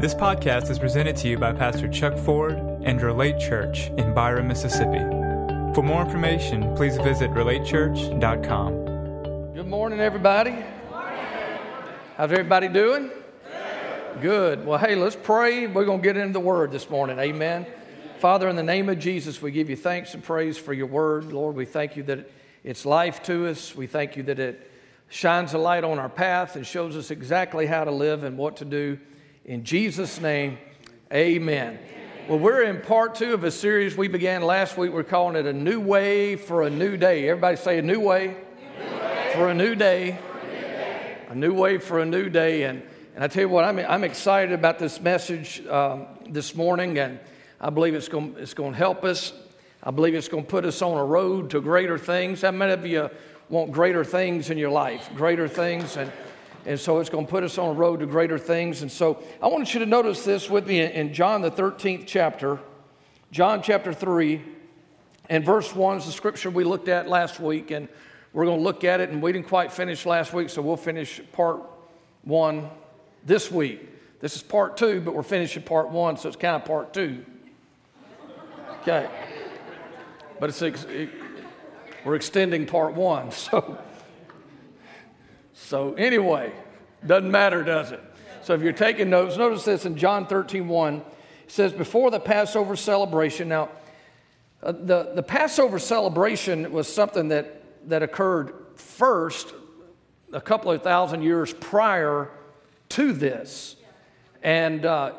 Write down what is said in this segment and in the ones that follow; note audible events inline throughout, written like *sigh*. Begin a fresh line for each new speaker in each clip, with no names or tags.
This podcast is presented to you by Pastor Chuck Ford and Relate Church in Byram, Mississippi. For more information, please visit relatechurch.com.
Good morning, everybody. How's everybody doing? Good. Well, hey, let's pray. We're going to get into the word this morning. Amen. Father, in the name of Jesus, we give you thanks and praise for your word. Lord, we thank you that it's life to us. We thank you that it shines a light on our path and shows us exactly how to live and what to do. In Jesus' name, amen. Well, we're in part two of a series we began last week. We're calling it A New Way for a New Day. Everybody say a new way, new way. for a new day. A new way for a new day. And, and I tell you what, I'm, I'm excited about this message um, this morning, and I believe it's going, it's to help us. I believe it's going to put us on a road to greater things. How many of you want greater things in your life? Greater things. And and so it's going to put us on a road to greater things. And so I want you to notice this with me in John, the 13th chapter, John chapter 3, and verse 1 is the scripture we looked at last week. And we're going to look at it, and we didn't quite finish last week, so we'll finish part one this week. This is part two, but we're finishing part one, so it's kind of part two. Okay. But it's, it, we're extending part one, *laughs* so. So, anyway, doesn't matter, does it? So, if you're taking notes, notice this in John 13 1. It says, Before the Passover celebration, now, uh, the, the Passover celebration was something that, that occurred first a couple of thousand years prior to this. And, uh,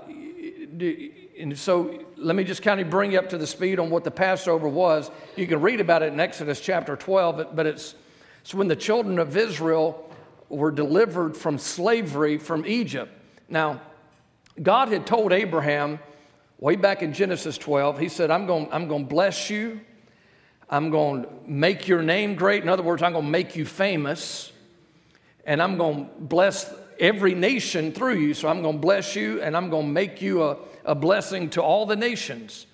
and so let me just kind of bring you up to the speed on what the Passover was. You can read about it in Exodus chapter 12, but it's, it's when the children of Israel were delivered from slavery from Egypt. Now, God had told Abraham way back in Genesis 12, He said, I'm going I'm going to bless you. I'm going to make your name great. In other words, I'm going to make you famous. And I'm going to bless every nation through you. So I'm going to bless you and I'm going to make you a, a blessing to all the nations.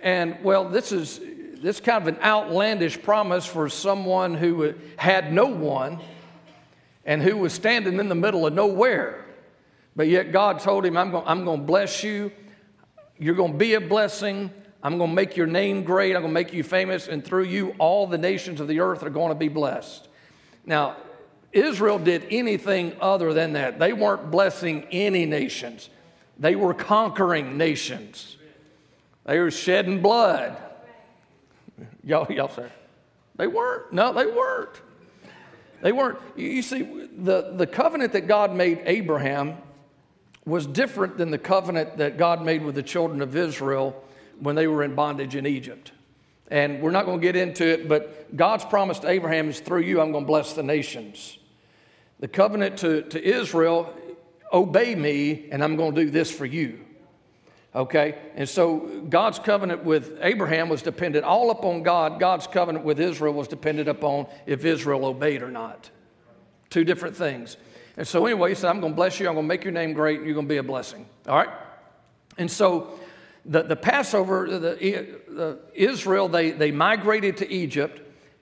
And well, this is this kind of an outlandish promise for someone who had no one and who was standing in the middle of nowhere. But yet God told him, I'm going, I'm going to bless you. You're going to be a blessing. I'm going to make your name great. I'm going to make you famous. And through you, all the nations of the earth are going to be blessed. Now, Israel did anything other than that. They weren't blessing any nations, they were conquering nations. They were shedding blood. Y'all, y'all say, they weren't. No, they weren't. They weren't, you see, the, the covenant that God made Abraham was different than the covenant that God made with the children of Israel when they were in bondage in Egypt. And we're not going to get into it, but God's promise to Abraham is through you, I'm going to bless the nations. The covenant to, to Israel, obey me, and I'm going to do this for you. Okay? And so God's covenant with Abraham was dependent all upon God. God's covenant with Israel was dependent upon if Israel obeyed or not. Two different things. And so, anyway, he said, I'm going to bless you. I'm going to make your name great, and you're going to be a blessing. All right? And so, the, the Passover, the, the Israel, they, they migrated to Egypt.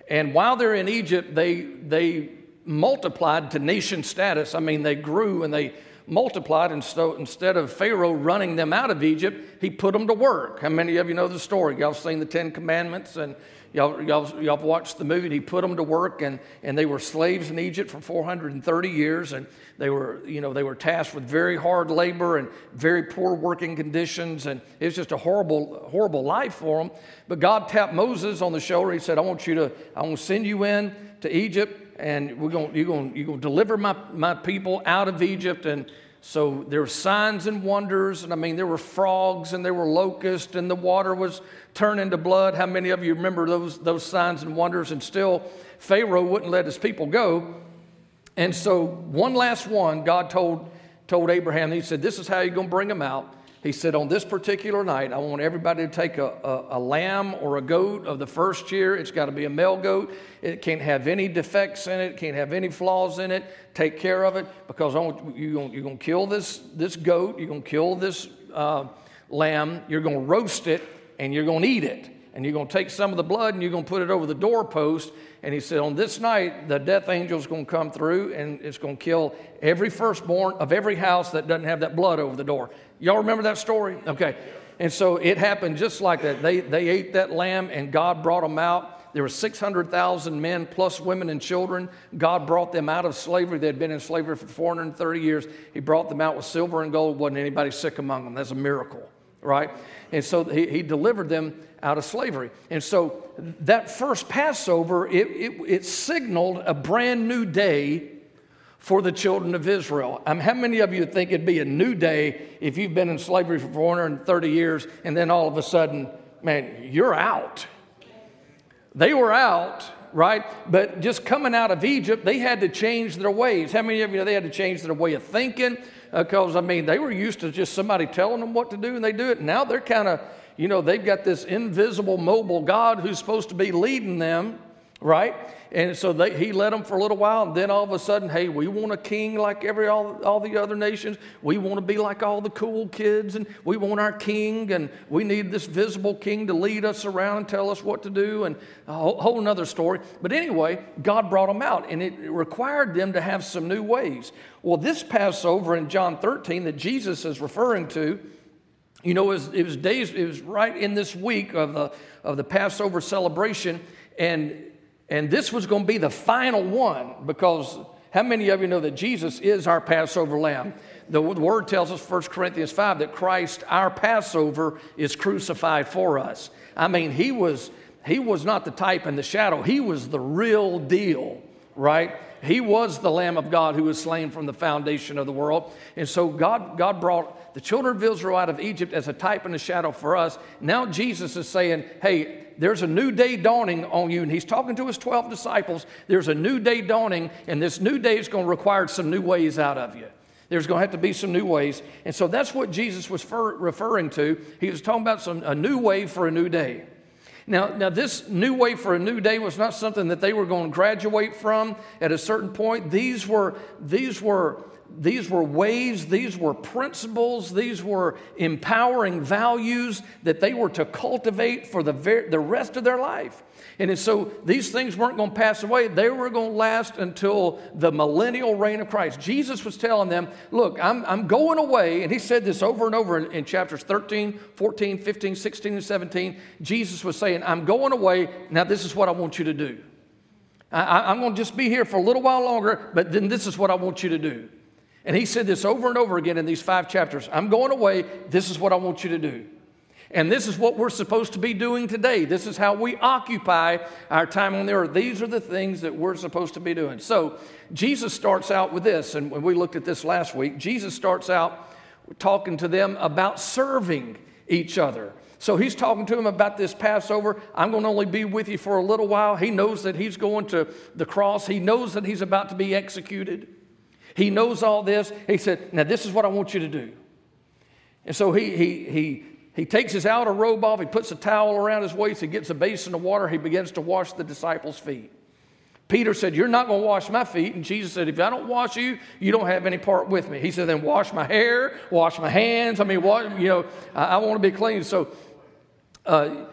And while they're in Egypt, they, they multiplied to nation status. I mean, they grew and they multiplied. And so instead of Pharaoh running them out of Egypt, he put them to work. How many of you know the story? Y'all seen the Ten Commandments and y'all, y'all, y'all watched the movie. And he put them to work, and, and they were slaves in Egypt for 430 years. And they were, you know, they were tasked with very hard labor and very poor working conditions. And it was just a horrible, horrible life for them. But God tapped Moses on the shoulder. He said, I want you to, I want to send you in to Egypt and we're going, you're going, you're going to deliver my, my people out of Egypt. And so there were signs and wonders. And I mean, there were frogs and there were locusts and the water was turned into blood. How many of you remember those, those signs and wonders? And still, Pharaoh wouldn't let his people go. And so, one last one, God told, told Abraham, He said, This is how you're going to bring them out. He said, On this particular night, I want everybody to take a, a, a, lamb or a goat of the first year. It's got to be a male goat. It can't have any defects in it, can't have any flaws in it. Take care of it because want, you're going to kill this, this goat, you're going to kill this uh, lamb, you're going to roast it, and you're going to eat it. and you're going to take some of the blood and you're going to put it over the doorpost. And he said, On this night, the death angel is going to come through and it's going to kill every firstborn of every house that doesn't have that blood over the door. Y'all remember that story? Okay. And so it happened just like that. They, they ate that lamb and God brought them out. There were 600,000 men plus women and children. God brought them out of slavery. They had been in slavery for 430 years. He brought them out with silver and gold. Wasn't anybody sick among them. That's a miracle, right? And so he, he delivered them out of slavery. And so that first Passover, it, it, it signaled a brand new day for the children of Israel. Um, how many of you think it'd be a new day if you've been in slavery for 430 years and then all of a sudden, man, you're out? They were out, right? But just coming out of Egypt, they had to change their ways. How many of you know they had to change their way of thinking? Because, uh, I mean, they were used to just somebody telling them what to do and they do it. Now they're kind of, you know, they've got this invisible, mobile God who's supposed to be leading them, right? And so they, he led them for a little while, and then all of a sudden, hey, we want a king like every all, all the other nations. We want to be like all the cool kids, and we want our king, and we need this visible king to lead us around and tell us what to do, and a whole, whole other story. But anyway, God brought them out, and it required them to have some new ways. Well, this Passover in John 13 that Jesus is referring to, you know, it was, it was days, it was right in this week of the, of the Passover celebration, and and this was going to be the final one because how many of you know that Jesus is our Passover lamb? The word tells us, 1 Corinthians 5, that Christ, our Passover, is crucified for us. I mean, he was, he was not the type and the shadow, he was the real deal, right? He was the Lamb of God who was slain from the foundation of the world. And so God, God brought the children of Israel out of Egypt as a type and a shadow for us. Now Jesus is saying, hey, there's a new day dawning on you. And he's talking to his 12 disciples. There's a new day dawning, and this new day is going to require some new ways out of you. There's going to have to be some new ways. And so that's what Jesus was referring to. He was talking about some, a new way for a new day. Now, now, this new way for a new day was not something that they were going to graduate from at a certain point. These were, these were these were ways, these were principles, these were empowering values that they were to cultivate for the, ver- the rest of their life. And so these things weren't going to pass away, they were going to last until the millennial reign of Christ. Jesus was telling them, Look, I'm, I'm going away. And he said this over and over in, in chapters 13, 14, 15, 16, and 17. Jesus was saying, I'm going away. Now, this is what I want you to do. I, I'm going to just be here for a little while longer, but then this is what I want you to do. And he said this over and over again in these five chapters I'm going away. This is what I want you to do. And this is what we're supposed to be doing today. This is how we occupy our time on the earth. These are the things that we're supposed to be doing. So Jesus starts out with this, and when we looked at this last week, Jesus starts out talking to them about serving each other. So he's talking to them about this Passover. I'm going to only be with you for a little while. He knows that he's going to the cross, he knows that he's about to be executed. He knows all this. He said, Now, this is what I want you to do. And so he, he, he, he takes his outer robe off, he puts a towel around his waist, he gets a basin of water, he begins to wash the disciples' feet. Peter said, You're not going to wash my feet. And Jesus said, If I don't wash you, you don't have any part with me. He said, Then wash my hair, wash my hands. I mean, what, you know, I, I want to be clean. So, uh,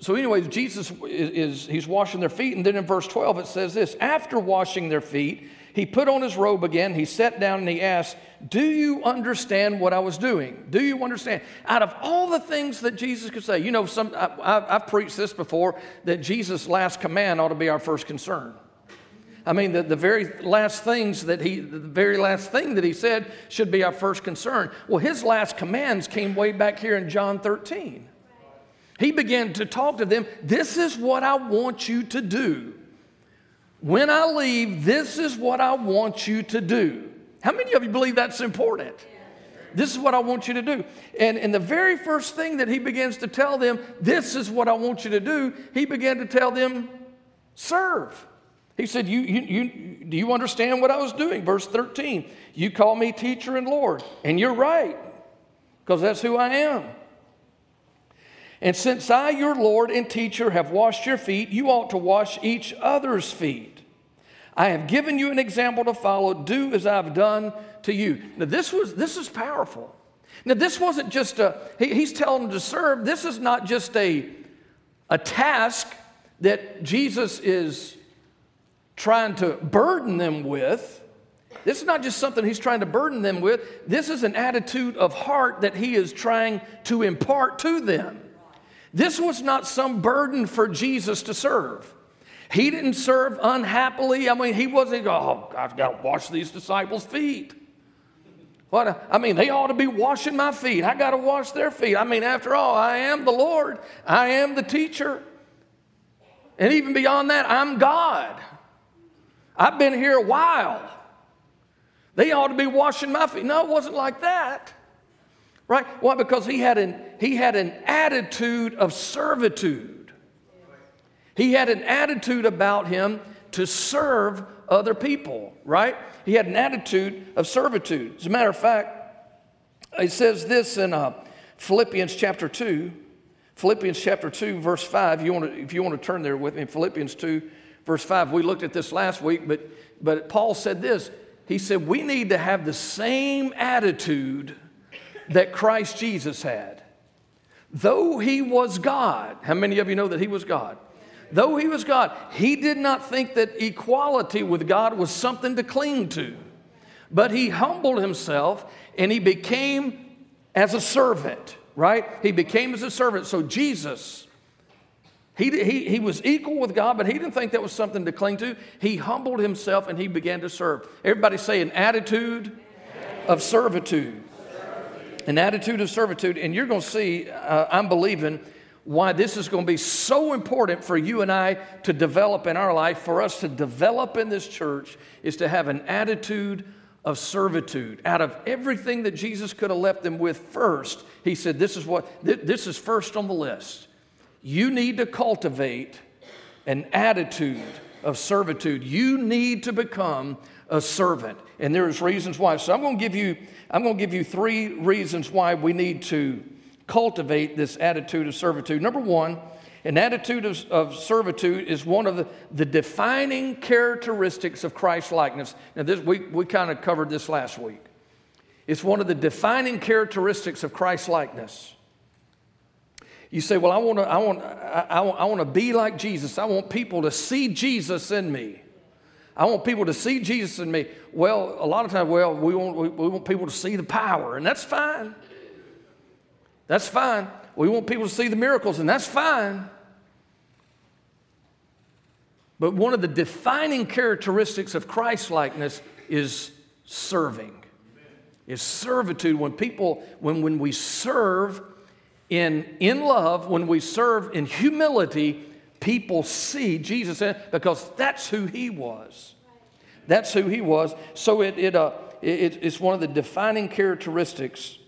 so anyways, Jesus is, is, he's washing their feet. And then in verse 12, it says this After washing their feet, he put on his robe again, he sat down and he asked, Do you understand what I was doing? Do you understand? Out of all the things that Jesus could say, you know, some, I, have preached this before that Jesus' last command ought to be our first concern. I mean, the, the very last things that he, the very last thing that he said should be our first concern. Well, his last commands came way back here in John 13. He began to talk to them. This is what I want you to do. When I leave, this is what I want you to do. How many of you believe that's important? This is what I want you to do. And, and the very first thing that he begins to tell them, this is what I want you to do, he began to tell them, serve. He said, you, you, you, Do you understand what I was doing? Verse 13, you call me teacher and Lord. And you're right, because that's who I am. And since I, your Lord and teacher, have washed your feet, you ought to wash each other's feet. I have given you an example to follow. Do as I've done to you. Now, this, was, this is powerful. Now, this wasn't just a, he, he's telling them to serve. This is not just a a task that Jesus is trying to burden them with. This is not just something he's trying to burden them with. This is an attitude of heart that he is trying to impart to them. This was not some burden for Jesus to serve. He didn't serve unhappily. I mean, he wasn't, oh, I've got to wash these disciples' feet. What? I mean, they ought to be washing my feet. I got to wash their feet. I mean, after all, I am the Lord, I am the teacher. And even beyond that, I'm God. I've been here a while. They ought to be washing my feet. No, it wasn't like that. Right? Why? Because he had an, he had an attitude of servitude. He had an attitude about him to serve other people, right? He had an attitude of servitude. As a matter of fact, it says this in uh, Philippians chapter 2. Philippians chapter 2, verse 5. You want to, if you want to turn there with me, Philippians 2, verse 5. We looked at this last week, but, but Paul said this. He said, We need to have the same attitude that Christ Jesus had. Though he was God, how many of you know that he was God? Though he was God, he did not think that equality with God was something to cling to, but he humbled himself and he became as a servant, right? He became as a servant. So Jesus, he, he, he was equal with God, but he didn't think that was something to cling to. He humbled himself and he began to serve. Everybody say an attitude of servitude an attitude of servitude. And you're going to see, uh, I'm believing, why this is going to be so important for you and I to develop in our life, for us to develop in this church, is to have an attitude of servitude. Out of everything that Jesus could have left them with first, he said, This is what, th- this is first on the list. You need to cultivate an attitude of servitude. You need to become a servant. And there's reasons why. So I'm going to give you I'm going to give you three reasons why we need to cultivate this attitude of servitude. Number one, an attitude of, of servitude is one of the, the defining characteristics of Christ likeness. Now, this, we, we kind of covered this last week. It's one of the defining characteristics of Christ likeness. You say, Well, I want to I want, I, I, I want to be like Jesus. I want people to see Jesus in me. I want people to see Jesus in me. Well, a lot of times, well, we want, we, we want people to see the power, and that's fine. That's fine. We want people to see the miracles, and that's fine. But one of the defining characteristics of Christ likeness is serving, is servitude. When people, when, when we serve in, in love, when we serve in humility, people see Jesus because that's who he was. That's who he was. So it, it, uh, it, it's one of the defining characteristics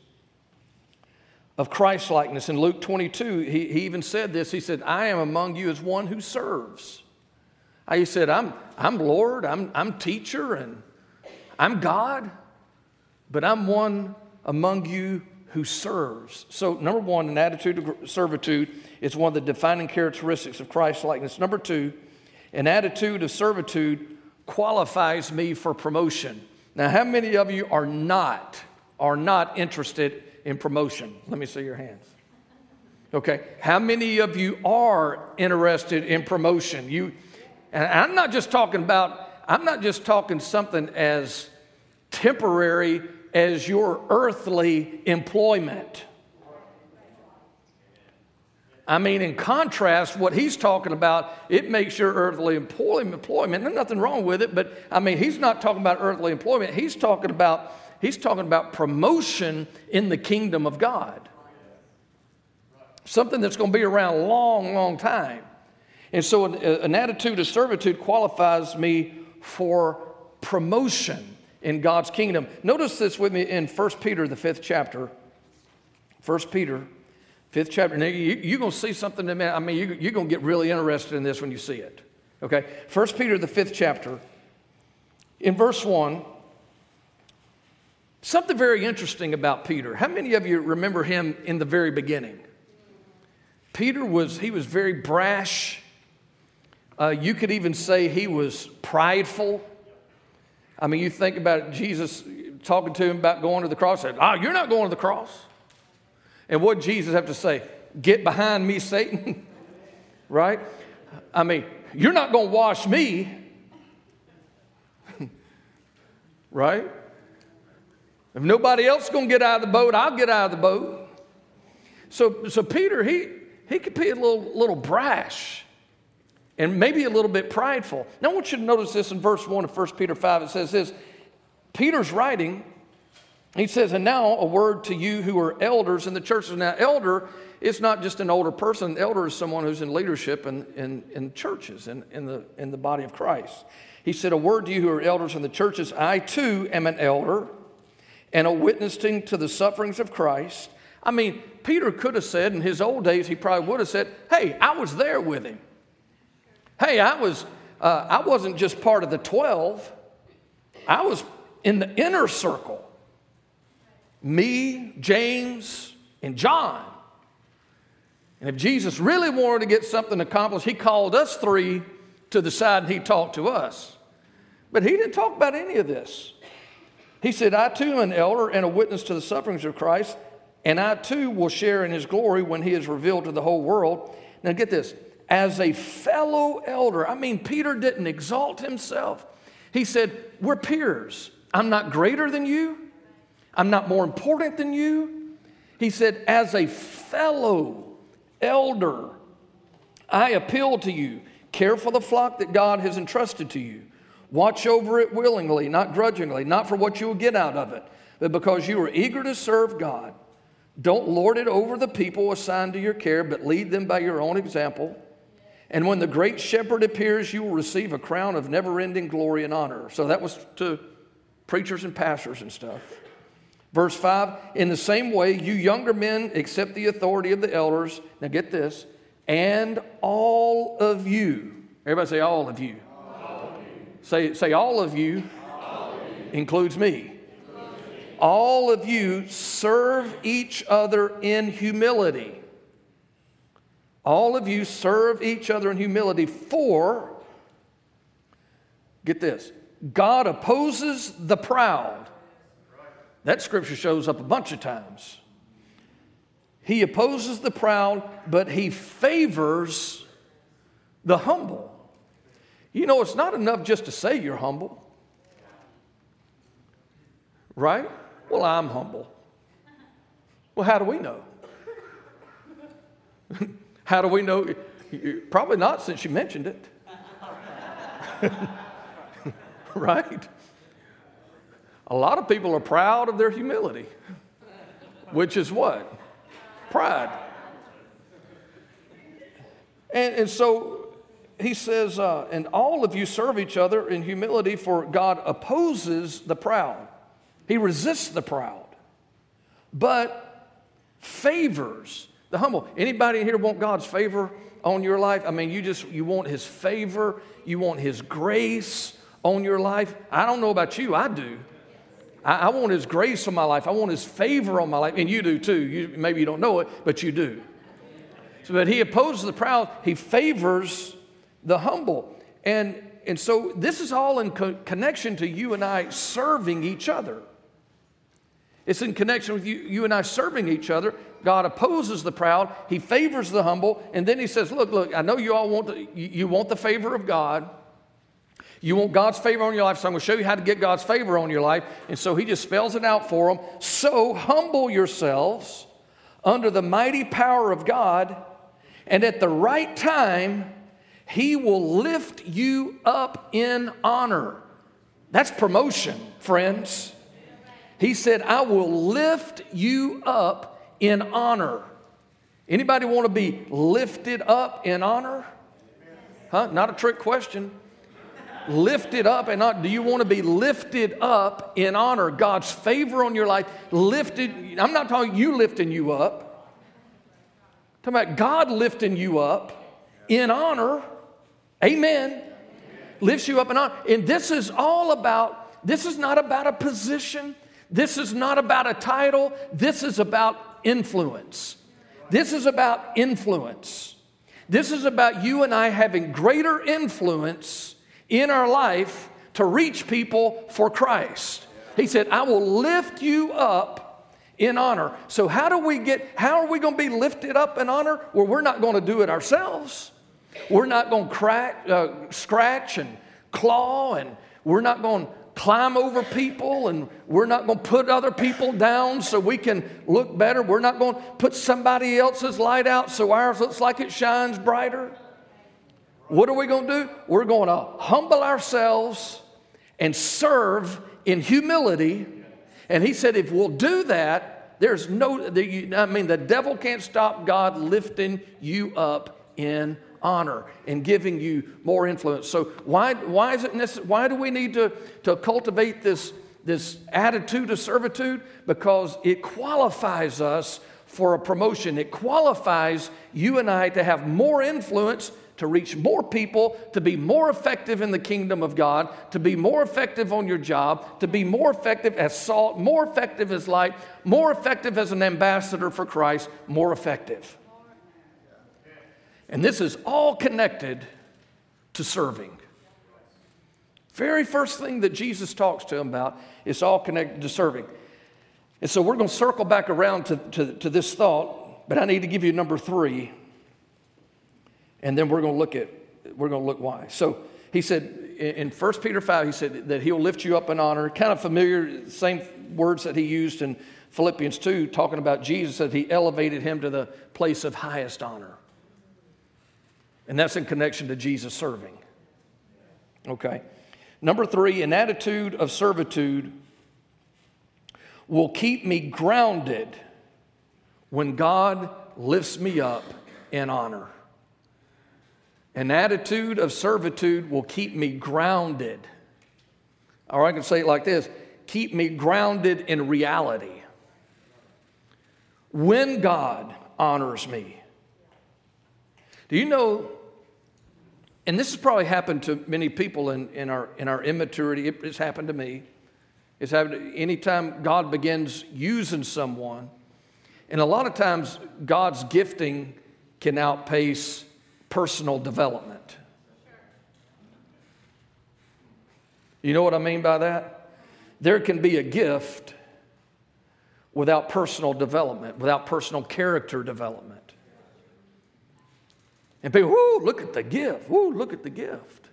of Christ likeness. In Luke 22, he, he even said this. He said, I am among you as one who serves. He said, I'm, I'm Lord, I'm, I'm teacher, and I'm God, but I'm one among you who serves. So, number one, an attitude of servitude is one of the defining characteristics of Christ likeness. Number two, an attitude of servitude qualifies me for promotion. Now, how many of you are not are not interested in promotion? Let me see your hands. Okay, how many of you are interested in promotion? You, and I'm not just talking about. I'm not just talking something as temporary as your earthly employment. I mean, in contrast, what he's talking about, it makes your earthly employment. There's nothing wrong with it, but I mean, he's not talking about earthly employment. He's talking about he's talking about promotion in the kingdom of God. Something that's going to be around a long, long time. And so, an, an attitude of servitude qualifies me for promotion in God's kingdom. Notice this with me in 1 Peter, the fifth chapter. 1 Peter, fifth chapter. Now, you, are going to see something that, I mean, you, you're going to get really interested in this when you see it. Okay? 1 Peter, the fifth chapter. In verse 1, something very interesting about Peter. How many of you remember him in the very beginning? Peter was, he was very brash. Uh, you could even say he was prideful. I mean, you think about Jesus talking to him about going to the cross, said, Ah, you're not going to the cross. And what Jesus have to say? Get behind me, Satan. *laughs* right? I mean, you're not going to wash me, *laughs* right? If nobody else is going to get out of the boat, I'll get out of the boat. So, so Peter, he, he could be a little, little brash and maybe a little bit prideful. Now, I want you to notice this in verse 1 of 1 Peter 5. It says this Peter's writing, he says, And now a word to you who are elders in the churches. Now, elder is not just an older person, elder is someone who's in leadership in, in, in churches, in, in, the, in the body of Christ. He said, A word to you who are elders in the churches. I too am an elder and a witnessing to the sufferings of Christ. I mean, Peter could have said in his old days, he probably would have said, Hey, I was there with him. Hey, I was, uh, I wasn't just part of the 12, I was in the inner circle. Me, James, and John. And if Jesus really wanted to get something accomplished, he called us three to the side and he talked to us. But he didn't talk about any of this. He said, I too am an elder and a witness to the sufferings of Christ, and I too will share in his glory when he is revealed to the whole world. Now get this as a fellow elder. I mean, Peter didn't exalt himself. He said, We're peers. I'm not greater than you, I'm not more important than you. He said, As a fellow elder, I appeal to you. Care for the flock that God has entrusted to you. Watch over it willingly, not grudgingly, not for what you will get out of it, but because you are eager to serve God. Don't lord it over the people assigned to your care, but lead them by your own example. And when the great shepherd appears, you will receive a crown of never ending glory and honor. So that was to preachers and pastors and stuff. Verse 5 In the same way, you younger men accept the authority of the elders. Now get this, and all of you. Everybody say, all of you. Say, say, all of you, all of you. includes me. All of you serve each other in humility all of you serve each other in humility, for, get this, God opposes the proud. That scripture shows up a bunch of times. He opposes the proud, but he favors the humble. You know, it's not enough just to say you're humble, right? Well, I'm humble. Well, how do we know? *laughs* How do we know? Probably not since you mentioned it. *laughs* right? A lot of people are proud of their humility, which is what? Pride. And, and so he says, uh, and all of you serve each other in humility, for God opposes the proud. He resists the proud, but favors the humble. Anybody here want God's favor on your life? I mean, you just you want his favor, you want his grace on your life. I don't know about you, I do. I, I want his grace on my life. I want his favor on my life. And you do too. You, maybe you don't know it, but you do. So, but he opposes the proud, he favors the humble. And, and so this is all in co- connection to you and I serving each other. It's in connection with you, you and I serving each other. God opposes the proud, He favors the humble, and then He says, Look, look, I know you all want the, you, want the favor of God. You want God's favor on your life, so I'm going to show you how to get God's favor on your life. And so He just spells it out for them. So humble yourselves under the mighty power of God, and at the right time, He will lift you up in honor. That's promotion, friends. He said, I will lift you up in honor. Anybody want to be lifted up in honor? Huh? Not a trick question. lifted up and not, do you want to be lifted up in honor? God's favor on your life, lifted. I'm not talking you lifting you up. I'm talking about God lifting you up in honor. Amen. Lifts you up in honor. And this is all about, this is not about a position. This is not about a title, this is about influence. This is about influence. This is about you and I having greater influence in our life to reach people for Christ. He said, I will lift you up in honor. So, how do we get, how are we going to be lifted up in honor? Well, we're not going to do it ourselves. We're not going to crack, uh, scratch and claw, and we're not going to climb over people, and we're not going to put other people down so we can look better. We're not going to put somebody else's light out so ours looks like it shines brighter. What are we going to do? We're going to humble ourselves and serve in humility. And he said, if we'll do that, there's no, I mean, the devil can't stop God lifting you up in honor and giving you more influence. So why, why is it necessary? Why do we need to, to cultivate this, this attitude of servitude? Because it qualifies us for a promotion. It qualifies you and I to have more influence to reach more people, to be more effective in the kingdom of God, to be more effective on your job, to be more effective as salt, more effective as light, more effective as an ambassador for Christ, more effective. And this is all connected to serving. Very first thing that Jesus talks to him about is all connected to serving. And so we're going to circle back around to, to, to this thought, but I need to give you number three. And then we're going to look at we're going to look why. So he said in 1 Peter 5, he said that he'll lift you up in honor. Kind of familiar, same words that he used in Philippians 2, talking about Jesus, that he elevated him to the place of highest honor. And that's in connection to Jesus serving. Okay. Number three, an attitude of servitude will keep me grounded when God lifts me up in honor. An attitude of servitude will keep me grounded. Or I can say it like this keep me grounded in reality. When God honors me, do you know? And this has probably happened to many people in, in, our, in our immaturity. It, it's happened to me. It's happened anytime God begins using someone. And a lot of times, God's gifting can outpace personal development. You know what I mean by that? There can be a gift without personal development, without personal character development. And people, whoo, look at the gift. Whoo, look at the gift.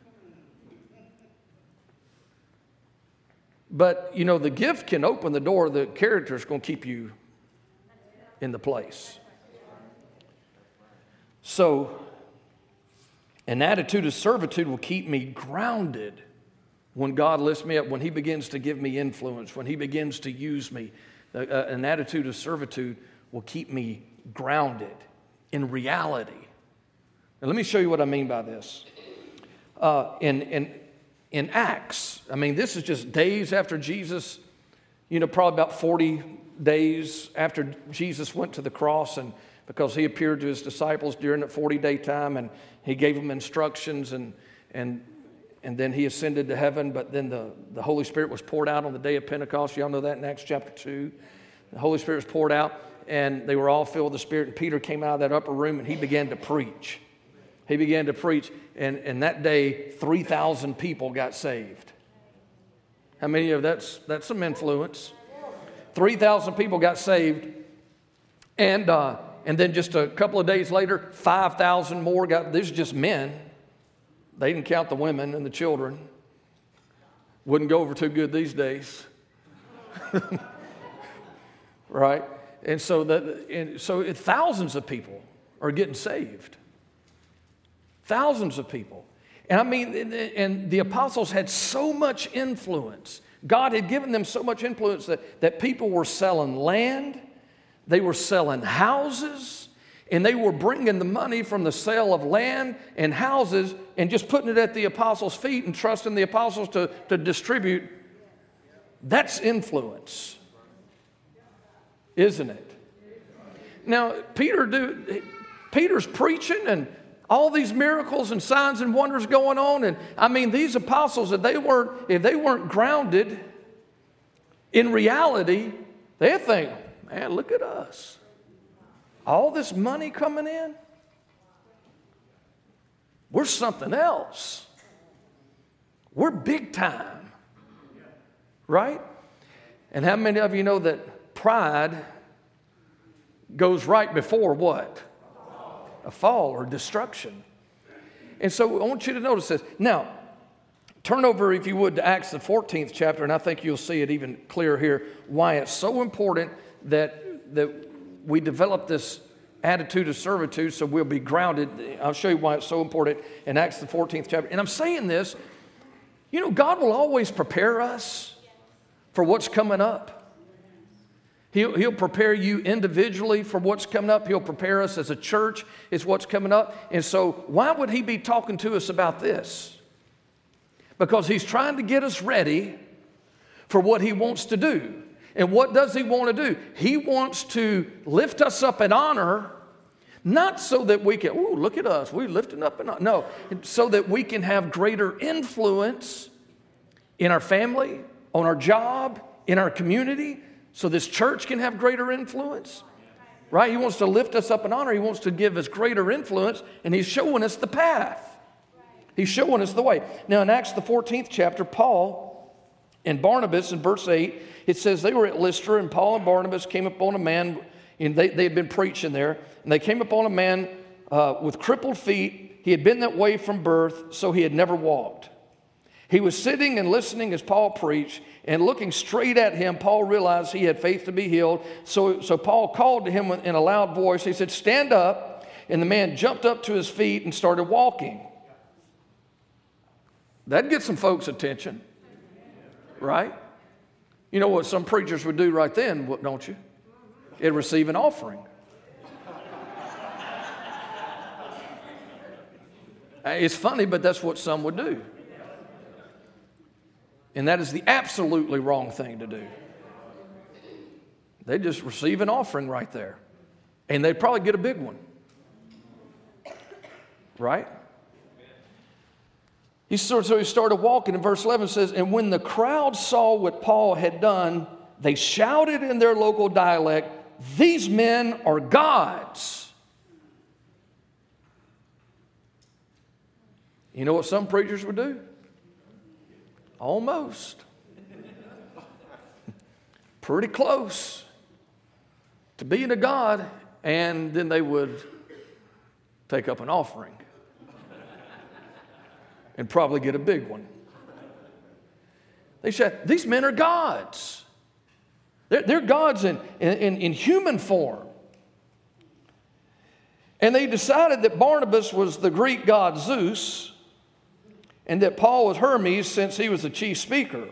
But, you know, the gift can open the door, the character is going to keep you in the place. So, an attitude of servitude will keep me grounded when God lifts me up, when He begins to give me influence, when He begins to use me. Uh an attitude of servitude will keep me grounded in reality. Now, let me show you what I mean by this. Uh, in, in, in Acts, I mean, this is just days after Jesus, you know, probably about 40 days after Jesus went to the cross, and because he appeared to his disciples during that 40 day time and he gave them instructions, and, and, and then he ascended to heaven. But then the, the Holy Spirit was poured out on the day of Pentecost. Y'all know that in Acts chapter 2. The Holy Spirit was poured out, and they were all filled with the Spirit. And Peter came out of that upper room and he began to preach he began to preach, and, and that day, 3,000 people got saved. How many of that's that's some influence? 3,000 people got saved, and uh, and then just a couple of days later, 5,000 more got. These are just men. They didn't count the women and the children. Wouldn't go over too good these days, *laughs* right? And so that and so thousands of people are getting saved. Thousands of people. And I mean, and the apostles had so much influence. God had given them so much influence that, that people were selling land, they were selling houses, and they were bringing the money from the sale of land and houses and just putting it at the apostles' feet and trusting the apostles to, to distribute. That's influence, isn't it? Now, Peter do, Peter's preaching and all these miracles and signs and wonders going on and i mean these apostles if they weren't if they weren't grounded in reality they think man look at us. All this money coming in? We're something else. We're big time. Right? And how many of you know that pride goes right before what a fall or destruction. And so I want you to notice this. Now, turn over, if you would, to Acts, the 14th chapter, and I think you'll see it even clearer here why it's so important that, that we develop this attitude of servitude so we'll be grounded. I'll show you why it's so important in Acts, the 14th chapter. And I'm saying this, you know, God will always prepare us for what's coming up. He'll, he'll prepare you individually for what's coming up. He'll prepare us as a church is what's coming up. And so, why would He be talking to us about this? Because He's trying to get us ready for what He wants to do. And what does He want to do? He wants to lift us up in honor, not so that we can, oh, look at us, we're lifting up in honor. No, so that we can have greater influence in our family, on our job, in our community so this church can have greater influence. Right? He wants to lift us up in honor. He wants to give us greater influence, and he's showing us the path. He's showing us the way. Now, in Acts, the 14th chapter, Paul and Barnabas, in verse 8, it says they were at Lystra, and Paul and Barnabas came upon a man, and they, they had been preaching there, and they came upon a man uh, with crippled feet. He had been that way from birth, so he had never walked. He was sitting and listening as Paul preached, and looking straight at him, Paul realized he had faith to be healed. So, so Paul called to him in a loud voice. He said, Stand up. And the man jumped up to his feet and started walking. That'd get some folks' attention, right? You know what some preachers would do right then, don't you? It'd receive an offering. *laughs* It's funny, but that's what some would do. And that is the absolutely wrong thing to do. They just receive an offering right there. And they probably get a big one. Right? He started, so he started walking, and verse 11 says, And when the crowd saw what Paul had done, they shouted in their local dialect, These men are gods. You know what some preachers would do? Almost. *laughs* Pretty close to being a God, and then they would take up an offering *laughs* and probably get a big one. They said, These men are gods. They're, they're gods in, in, in human form. And they decided that Barnabas was the Greek god Zeus and that Paul was Hermes since he was the chief speaker.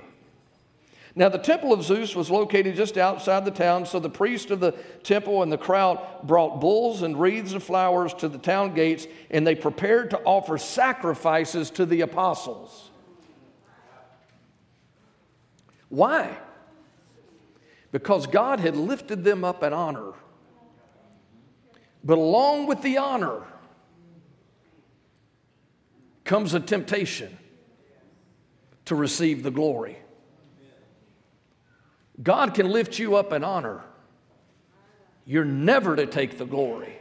Now, the temple of Zeus was located just outside the town, so the priest of the temple and the crowd brought bulls and wreaths of flowers to the town gates, and they prepared to offer sacrifices to the apostles. Why? Because God had lifted them up in honor. But along with the honor, comes a temptation to receive the glory. God can lift you up in honor. You're never to take the glory.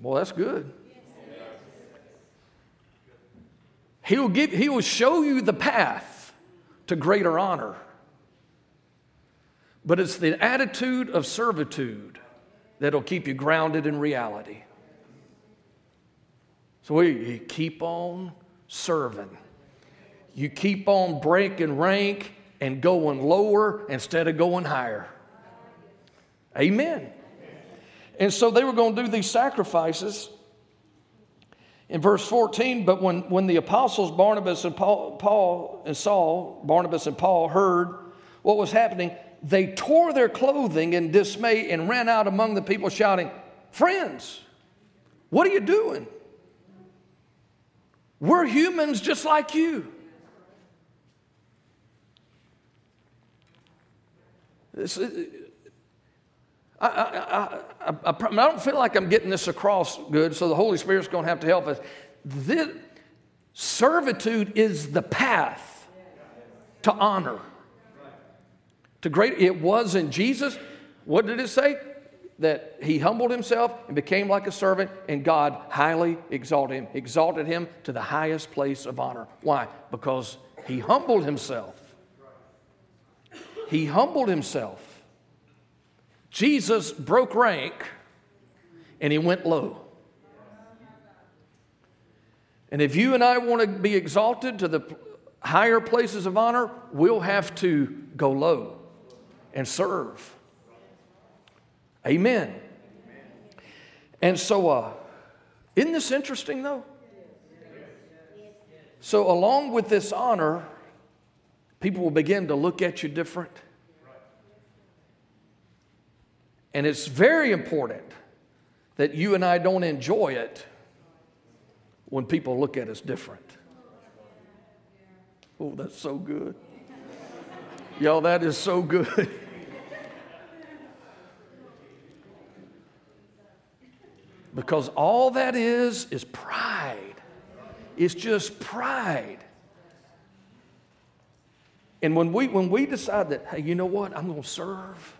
Well, that's good. He will, give, he will show you the path to greater honor. But it's the attitude of servitude that'll keep you grounded in reality. So you keep on serving. You keep on breaking rank and going lower instead of going higher. Amen. And so they were going to do these sacrifices. In verse 14, but when, when the apostles Barnabas and Paul, Paul and Saul, Barnabas and Paul heard what was happening, they tore their clothing in dismay and ran out among the people shouting, Friends, what are you doing? We're humans just like you. This, I, I, I, I, don't feel like I'm getting this across good, so the Holy Spirit's going to have to help us. This, servitude is the path to honor. To great, it was in Jesus. What did it say? That he humbled himself and became like a servant, and God highly exalted him, exalted him to the highest place of honor. Why? Because he humbled himself. He humbled himself. Jesus broke rank and he went low. And if you and I want to be exalted to the higher places of honor, we'll have to go low and serve. Amen. Amen. And so, uh, isn't this interesting though? So, along with this honor, people will begin to look at you different. And it's very important that you and I don't enjoy it when people look at us different. Oh, that's so good. Y'all, that is so good. *laughs* because all that is is pride. It's just pride. And when we, when we decide that, hey, you know what, I'm going to serve,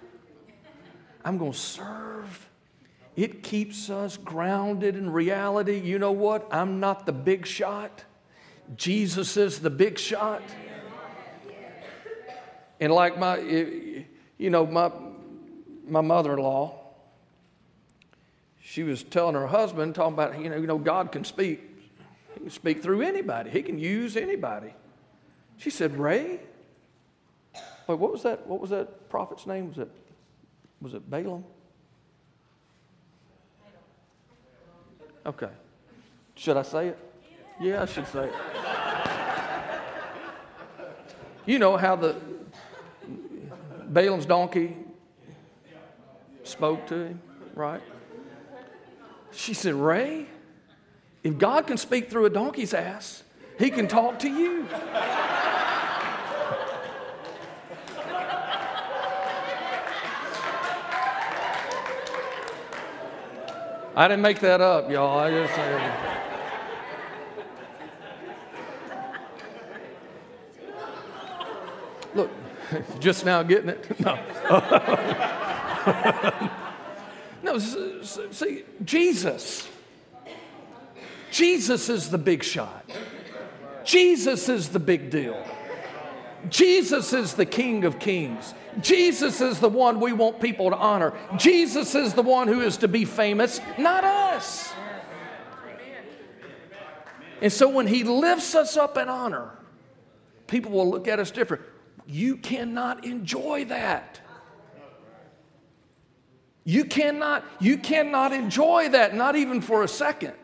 I'm going to serve, it keeps us grounded in reality. You know what? I'm not the big shot. Jesus is the big shot. And like my, you know, my, my mother in law, she was telling her husband, talking about, you know, you know, God can speak. He can speak through anybody. He can use anybody. She said, Ray? Wait, what was that? What was that prophet's name? Was it was it Balaam? Okay. Should I say it? Yeah, I should say it. You know how the Balaam's donkey spoke to him, right? She said, Ray, if God can speak through a donkey's ass, he can talk to you. I didn't make that up, y'all. I just said. Look, *laughs* just now getting it? No. *laughs* no, see, Jesus. Jesus is the big shot. Jesus is the big deal. Jesus is the King of Kings. Jesus is the one we want people to honor. Jesus is the one who is to be famous, not us. And so when he lifts us up in honor, people will look at us different. You cannot enjoy that. You cannot, you cannot enjoy that, not even for a second.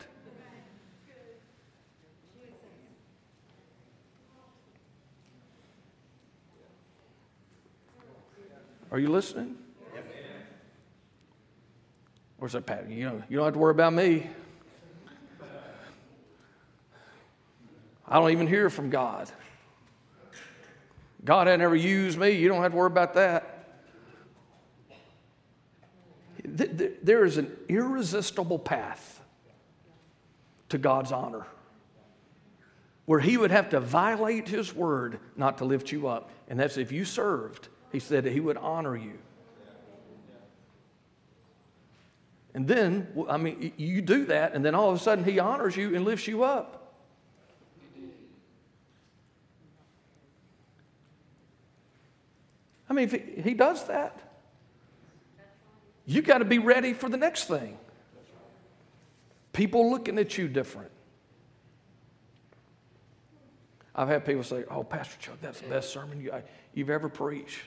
Are you listening? Where's that Pat? You, know, you don't have to worry about me. I don't even hear from God. God had never used me. You don't have to worry about that. There is an irresistible path to God's honor where He would have to violate His word not to lift you up. And that's if you served he said that he would honor you. And then, I mean, you do that, and then all of a sudden he honors you and lifts you up. I mean, if he does that, you got to be ready for the next thing. People looking at you different. I've had people say, Oh, Pastor Chuck, that's the best sermon you, have ever preached.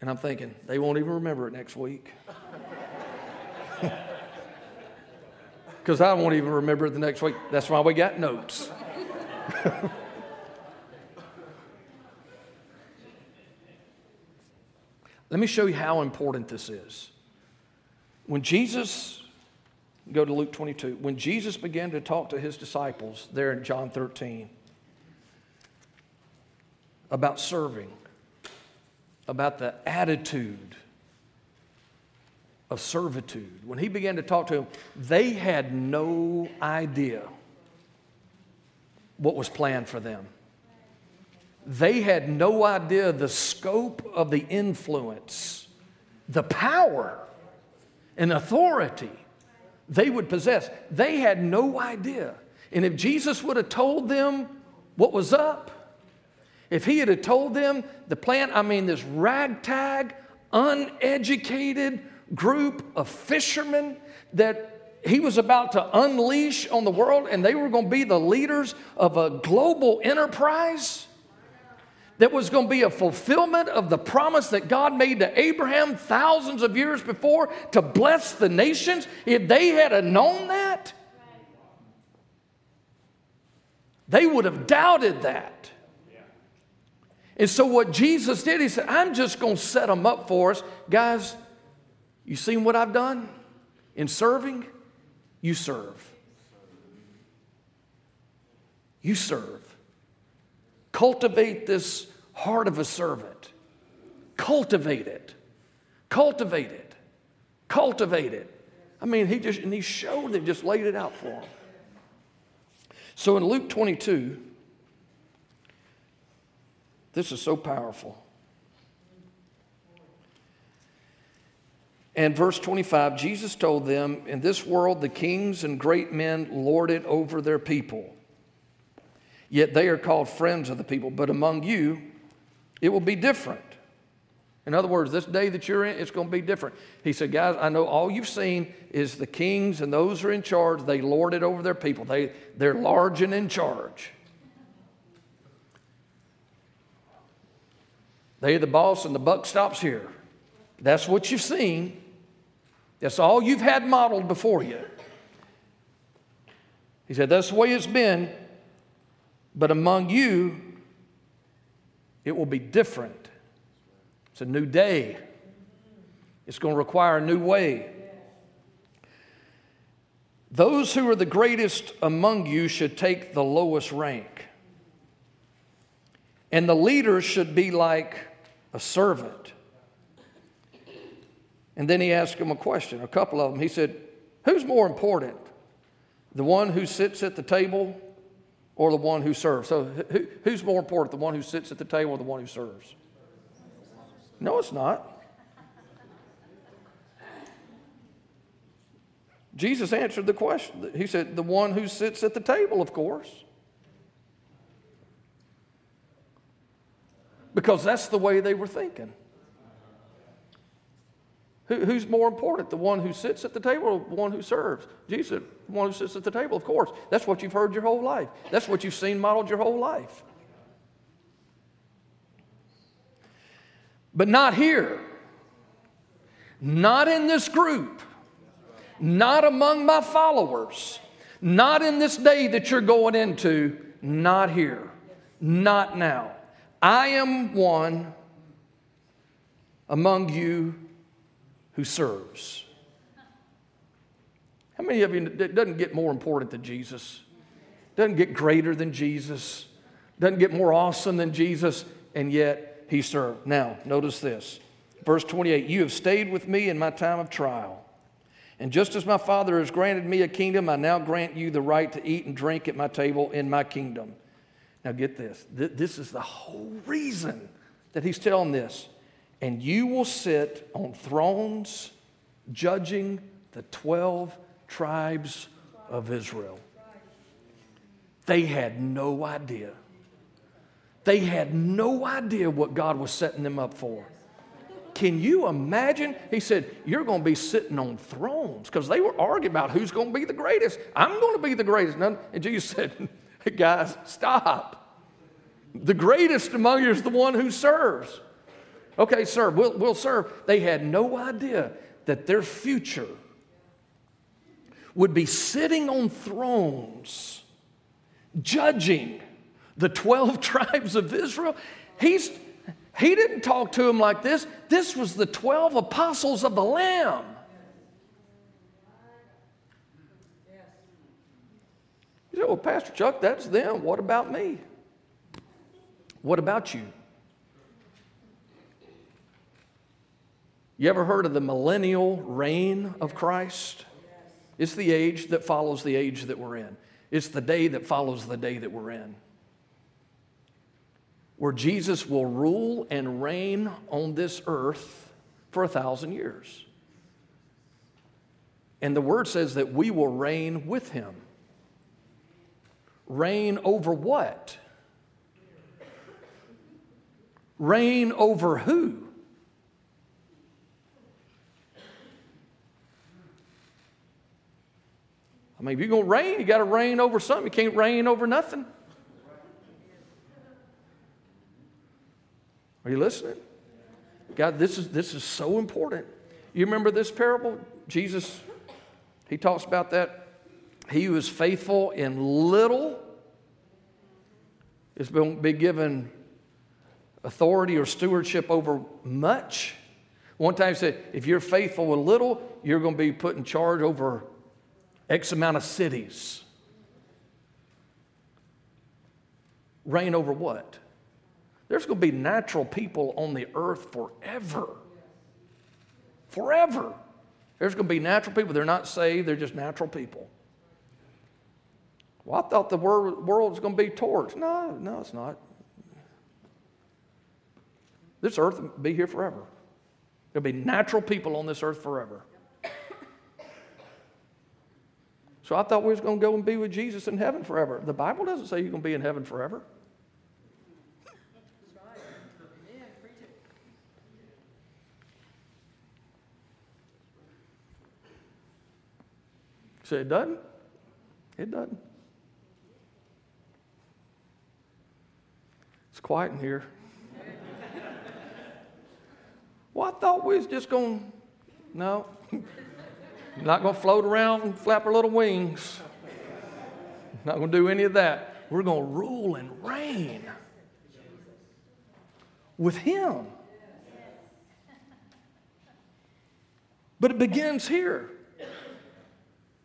And I'm thinking, they won't even remember it next week. *laughs* Because I won't even remember it the next week. That's why we got notes. *laughs* Let me show you how important this is. When Jesus, go to Luke 22, when Jesus began to talk to his disciples there in John 13 about serving, about the attitude of servitude. When he began to talk to them, they had no idea what was planned for them. They had no idea the scope of the influence, the power, and authority they would possess. They had no idea. And if Jesus would have told them what was up, if he had told them the plan, I mean, this ragtag, uneducated group of fishermen that he was about to unleash on the world, and they were going to be the leaders of a global enterprise that was going to be a fulfillment of the promise that God made to Abraham thousands of years before to bless the nations. If they had known that, they would have doubted that. And so, what Jesus did, he said, I'm just going to set them up for us. Guys, you seen what I've done in serving? You serve. You serve. Cultivate this heart of a servant. Cultivate it. Cultivate it. Cultivate it. I mean, he just, and he showed it, just laid it out for him. So in Luke 22, this is so powerful. And verse 25, Jesus told them, In this world, the kings and great men lord it over their people. Yet they are called friends of the people. But among you, it will be different. In other words, this day that you're in, it's going to be different. He said, Guys, I know all you've seen is the kings and those who are in charge, they lord it over their people. They, they're large and in charge. They're the boss and the buck stops here. That's what you've seen. That's all you've had modeled before you. He said, That's the way it's been, but among you, it will be different. It's a new day, it's going to require a new way. Those who are the greatest among you should take the lowest rank. And the leader should be like a servant. And then he asked him a question, a couple of them. He said, Who's more important? The one who sits at the table or the one who serves? So, who, who's more important, the one who sits at the table or the one who serves? No, it's not. Jesus answered the question. He said, The one who sits at the table, of course. Because that's the way they were thinking. Who, who's more important, the one who sits at the table or the one who serves? Jesus, the one who sits at the table, of course. That's what you've heard your whole life. That's what you've seen modeled your whole life. But not here. Not in this group. Not among my followers. Not in this day that you're going into. Not here. Not now. I am one among you who serves. How many of you, it doesn't get more important than Jesus? Doesn't get greater than Jesus? Doesn't get more awesome than Jesus? And yet he served. Now, notice this. Verse 28 You have stayed with me in my time of trial. And just as my Father has granted me a kingdom, I now grant you the right to eat and drink at my table in my kingdom. Now, get this. This is the whole reason that he's telling this and you will sit on thrones judging the 12 tribes of Israel. They had no idea. They had no idea what God was setting them up for. Can you imagine? He said, You're going to be sitting on thrones because they were arguing about who's going to be the greatest. I'm going to be the greatest. And Jesus said, *laughs* Guys, stop. The greatest among you is the one who serves. Okay, sir, we'll, we'll serve. They had no idea that their future would be sitting on thrones, judging the 12 *laughs* tribes of Israel. He's, he didn't talk to them like this. This was the 12 apostles of the Lamb. You say, well, Pastor Chuck, that's them. What about me? What about you? You ever heard of the millennial reign of Christ? It's the age that follows the age that we're in. It's the day that follows the day that we're in. Where Jesus will rule and reign on this earth for a thousand years. And the word says that we will reign with him. Reign over what? Reign over who? I mean, if you're going to reign, you got to reign over something. You can't reign over nothing. Are you listening? God, this is, this is so important. You remember this parable? Jesus, he talks about that. He who is faithful in little is going to be given authority or stewardship over much. One time he said, if you're faithful with little, you're going to be put in charge over X amount of cities. Reign over what? There's going to be natural people on the earth forever. Forever. There's going to be natural people. They're not saved, they're just natural people. Well, I thought the world, was going to be torched. No, no, it's not. This earth will be here forever. There'll be natural people on this earth forever. So I thought we was going to go and be with Jesus in heaven forever. The Bible doesn't say you're going to be in heaven forever. So it doesn't? It doesn't. It's quiet in here. well, I thought we was just going, to *laughs* no. Not going to float around and flap our little wings. Not going to do any of that. We're going to rule and reign with Him. But it begins here.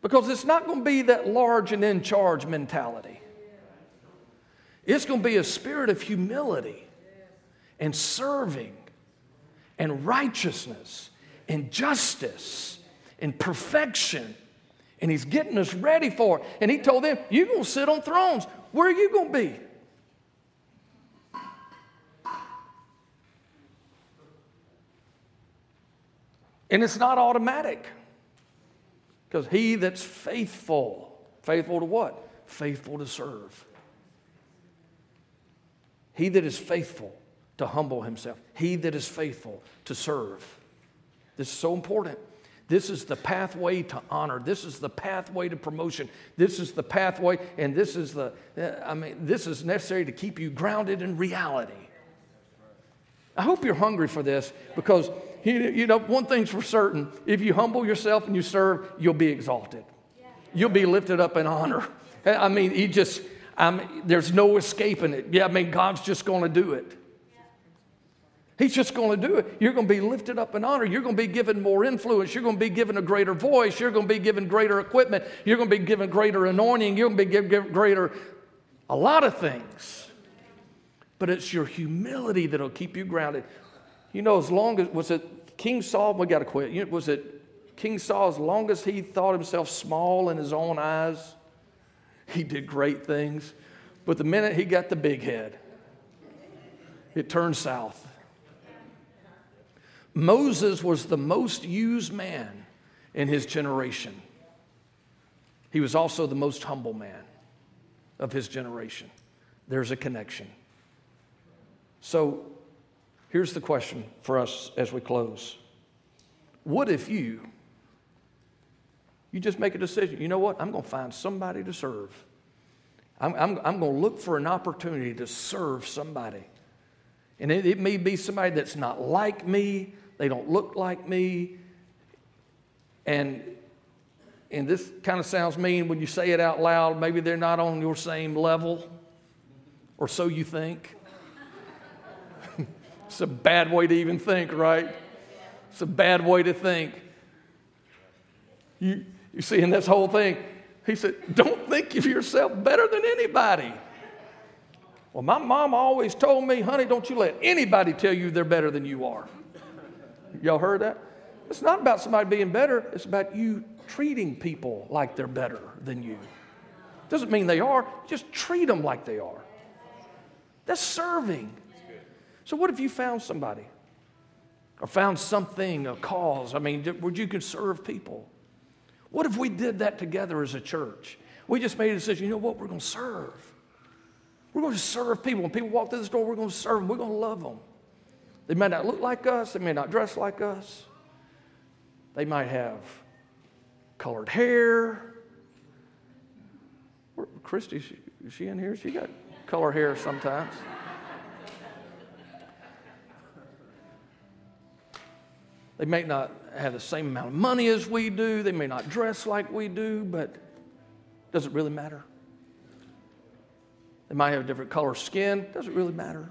Because it's not going to be that large and in charge mentality. It's going to be a spirit of humility and serving and righteousness and justice and perfection. And he's getting us ready for it. And he told them, You're going to sit on thrones. Where are you going to be? And it's not automatic. Because he that's faithful, faithful to what? Faithful to serve. He that is faithful to humble himself, he that is faithful to serve. This is so important. This is the pathway to honor. This is the pathway to promotion. This is the pathway, and this is the, uh, I mean, this is necessary to keep you grounded in reality. I hope you're hungry for this because, you know, one thing's for certain if you humble yourself and you serve, you'll be exalted. You'll be lifted up in honor. I mean, he just, I mean, there's no escaping it. Yeah, I mean, God's just going to do it. He's just going to do it. You're going to be lifted up in honor. You're going to be given more influence. You're going to be given a greater voice. You're going to be given greater equipment. You're going to be given greater anointing. You're going to be given greater, a lot of things. But it's your humility that'll keep you grounded. You know, as long as, was it King Saul? We got to quit. Was it King Saul, as long as he thought himself small in his own eyes, he did great things. But the minute he got the big head, it turned south. Moses was the most used man in his generation. He was also the most humble man of his generation. There's a connection. So here's the question for us as we close What if you? You just make a decision. You know what? I'm going to find somebody to serve. I'm, I'm, I'm going to look for an opportunity to serve somebody. And it, it may be somebody that's not like me, they don't look like me. And, and this kind of sounds mean when you say it out loud. Maybe they're not on your same level, or so you think. *laughs* it's a bad way to even think, right? It's a bad way to think. You, you see, in this whole thing, he said, Don't think of yourself better than anybody. Well, my mom always told me, honey, don't you let anybody tell you they're better than you are. Y'all heard that? It's not about somebody being better, it's about you treating people like they're better than you. Doesn't mean they are, just treat them like they are. That's serving. So, what if you found somebody or found something, a cause? I mean, would you can serve people? What if we did that together as a church? We just made a decision, you know what, we're going to serve. We're going to serve people. When people walk through the door, we're going to serve them. We're going to love them. They may not look like us, they may not dress like us, they might have colored hair, Christy, is she in here? She got color hair sometimes. They may not have the same amount of money as we do. They may not dress like we do, but does it really matter? They might have a different color skin. Does it really matter?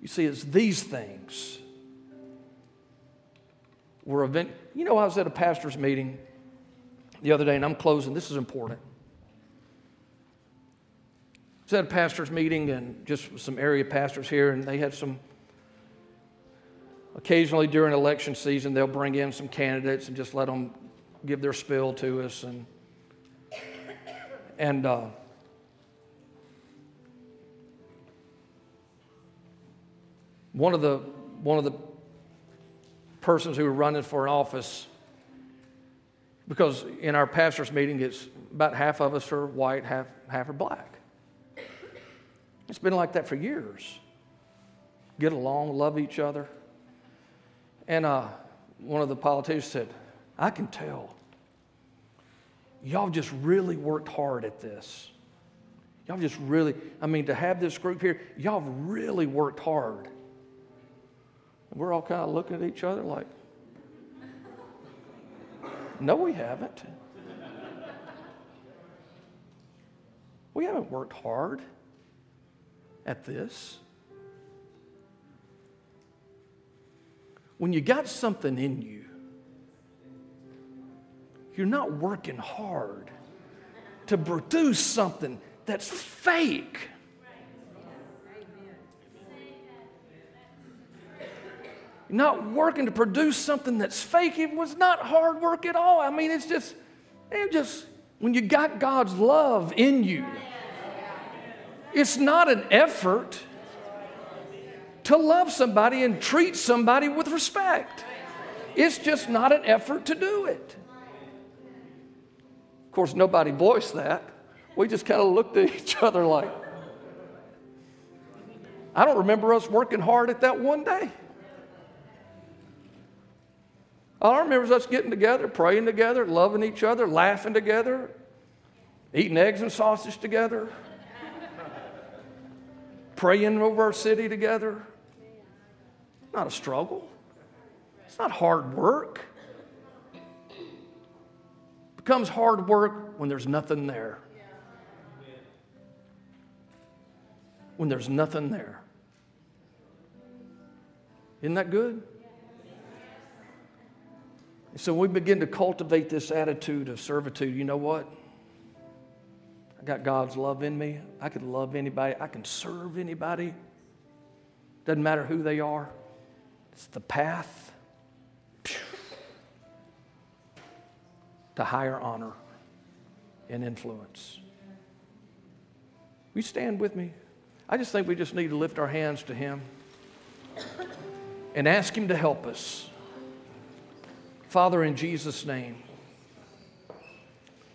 You see, it's these things. We're event. You know, I was at a pastor's meeting the other day, and I'm closing. This is important. I was at a pastor's meeting, and just some area pastors here, and they had some Occasionally during election season, they'll bring in some candidates and just let them give their spill to us. And, and uh, one of the one of the persons who were running for an office, because in our pastors' meeting, it's about half of us are white, half half are black. It's been like that for years. Get along, love each other. And uh, one of the politicians said, I can tell. Y'all just really worked hard at this. Y'all just really, I mean, to have this group here, y'all really worked hard. We're all kind of looking at each other like, no, we haven't. We haven't worked hard at this. when you got something in you, you're not working hard to produce something that's fake. Not working to produce something that's fake. It was not hard work at all. I mean, it's just, it just, when you got God's love in you, it's not an effort to love somebody and treat somebody with respect. It's just not an effort to do it. Of course, nobody voiced that. We just kind of looked at *laughs* each other like, I don't remember us working hard at that one day. All I remember is us getting together, praying together, loving each other, laughing together, eating eggs and sausage together, praying over our city together. Not a struggle. It's not hard work. It becomes hard work when there's nothing there. When there's nothing there. Isn't that good? So we begin to cultivate this attitude of servitude. You know what? I got God's love in me. I can love anybody. I can serve anybody. Doesn't matter who they are. It's the path to higher honor and influence. You stand with me? I just think we just need to lift our hands to Him and ask Him to help us. Father, in Jesus' name,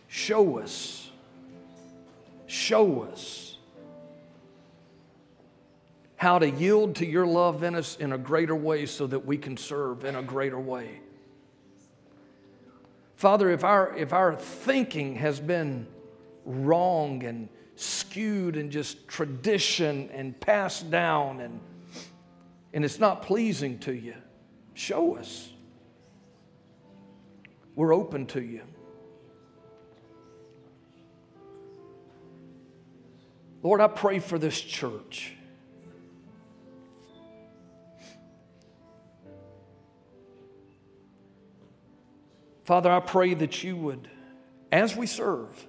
show us, show us how to yield to your love in us in a greater way so that we can serve in a greater way. Father, if our, if our thinking has been wrong and skewed and just tradition and passed down and, and it's not pleasing to you, show us. We're open to you. Lord, I pray for this church. Father, I pray that you would, as we serve,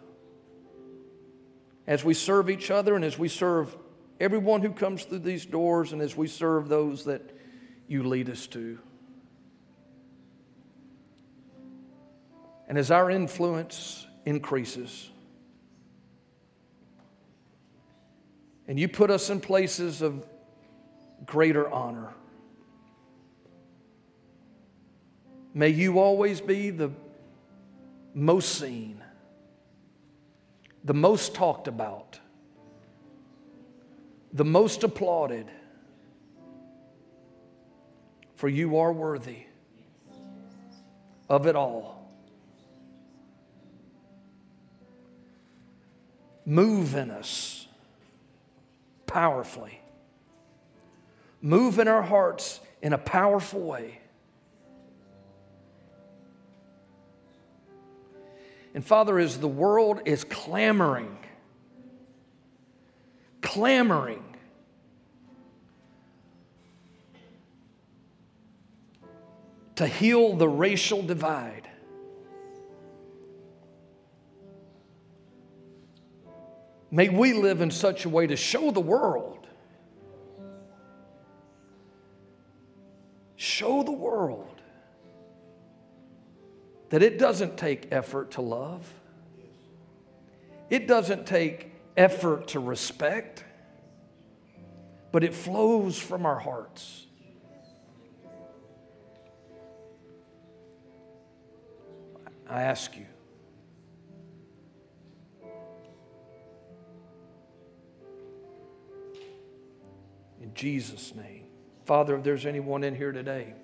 as we serve each other and as we serve everyone who comes through these doors and as we serve those that you lead us to. And as our influence increases, and you put us in places of greater honor. May you always be the most seen, the most talked about, the most applauded. For you are worthy of it all. Move in us powerfully. Move in our hearts in a powerful way. And Father, as the world is clamoring, clamoring to heal the racial divide, may we live in such a way to show the world, show the world that it doesn't take effort to love, it doesn't take effort to respect, but it flows from our hearts. I ask you. Jesus' name. Father, if there's anyone in here today,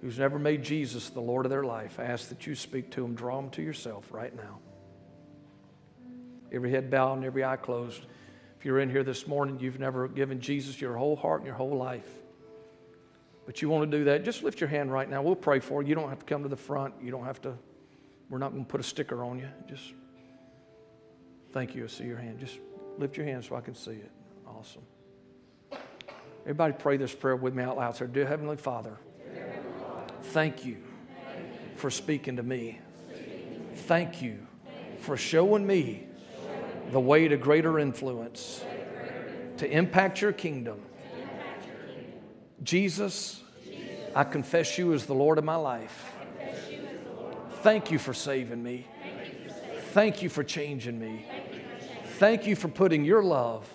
who's never made Jesus the Lord of their life, I ask that you speak to them, draw them to yourself right now. Every head bowed and every eye closed. If you're in here this morning, you've never given Jesus your whole heart and your whole life. But you want to do that, just lift your hand right now. We'll pray for you. You don't have to come to the front. You don't have to, we're not going to put a sticker on you. Just thank you. I see your hand. Just lift your hand so I can see it. Awesome. Everybody pray this prayer with me out loud. Say, Dear Heavenly Father, Thank you for speaking to me. Thank you for showing me the way to greater influence to impact your kingdom. Jesus, I confess you as the Lord of my life. Thank you for saving me. Thank you for changing me. Thank you for putting your love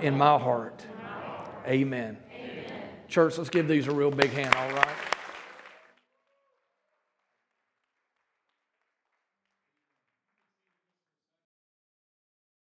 in my heart. Amen. Church, let's give these a real big hand, all right?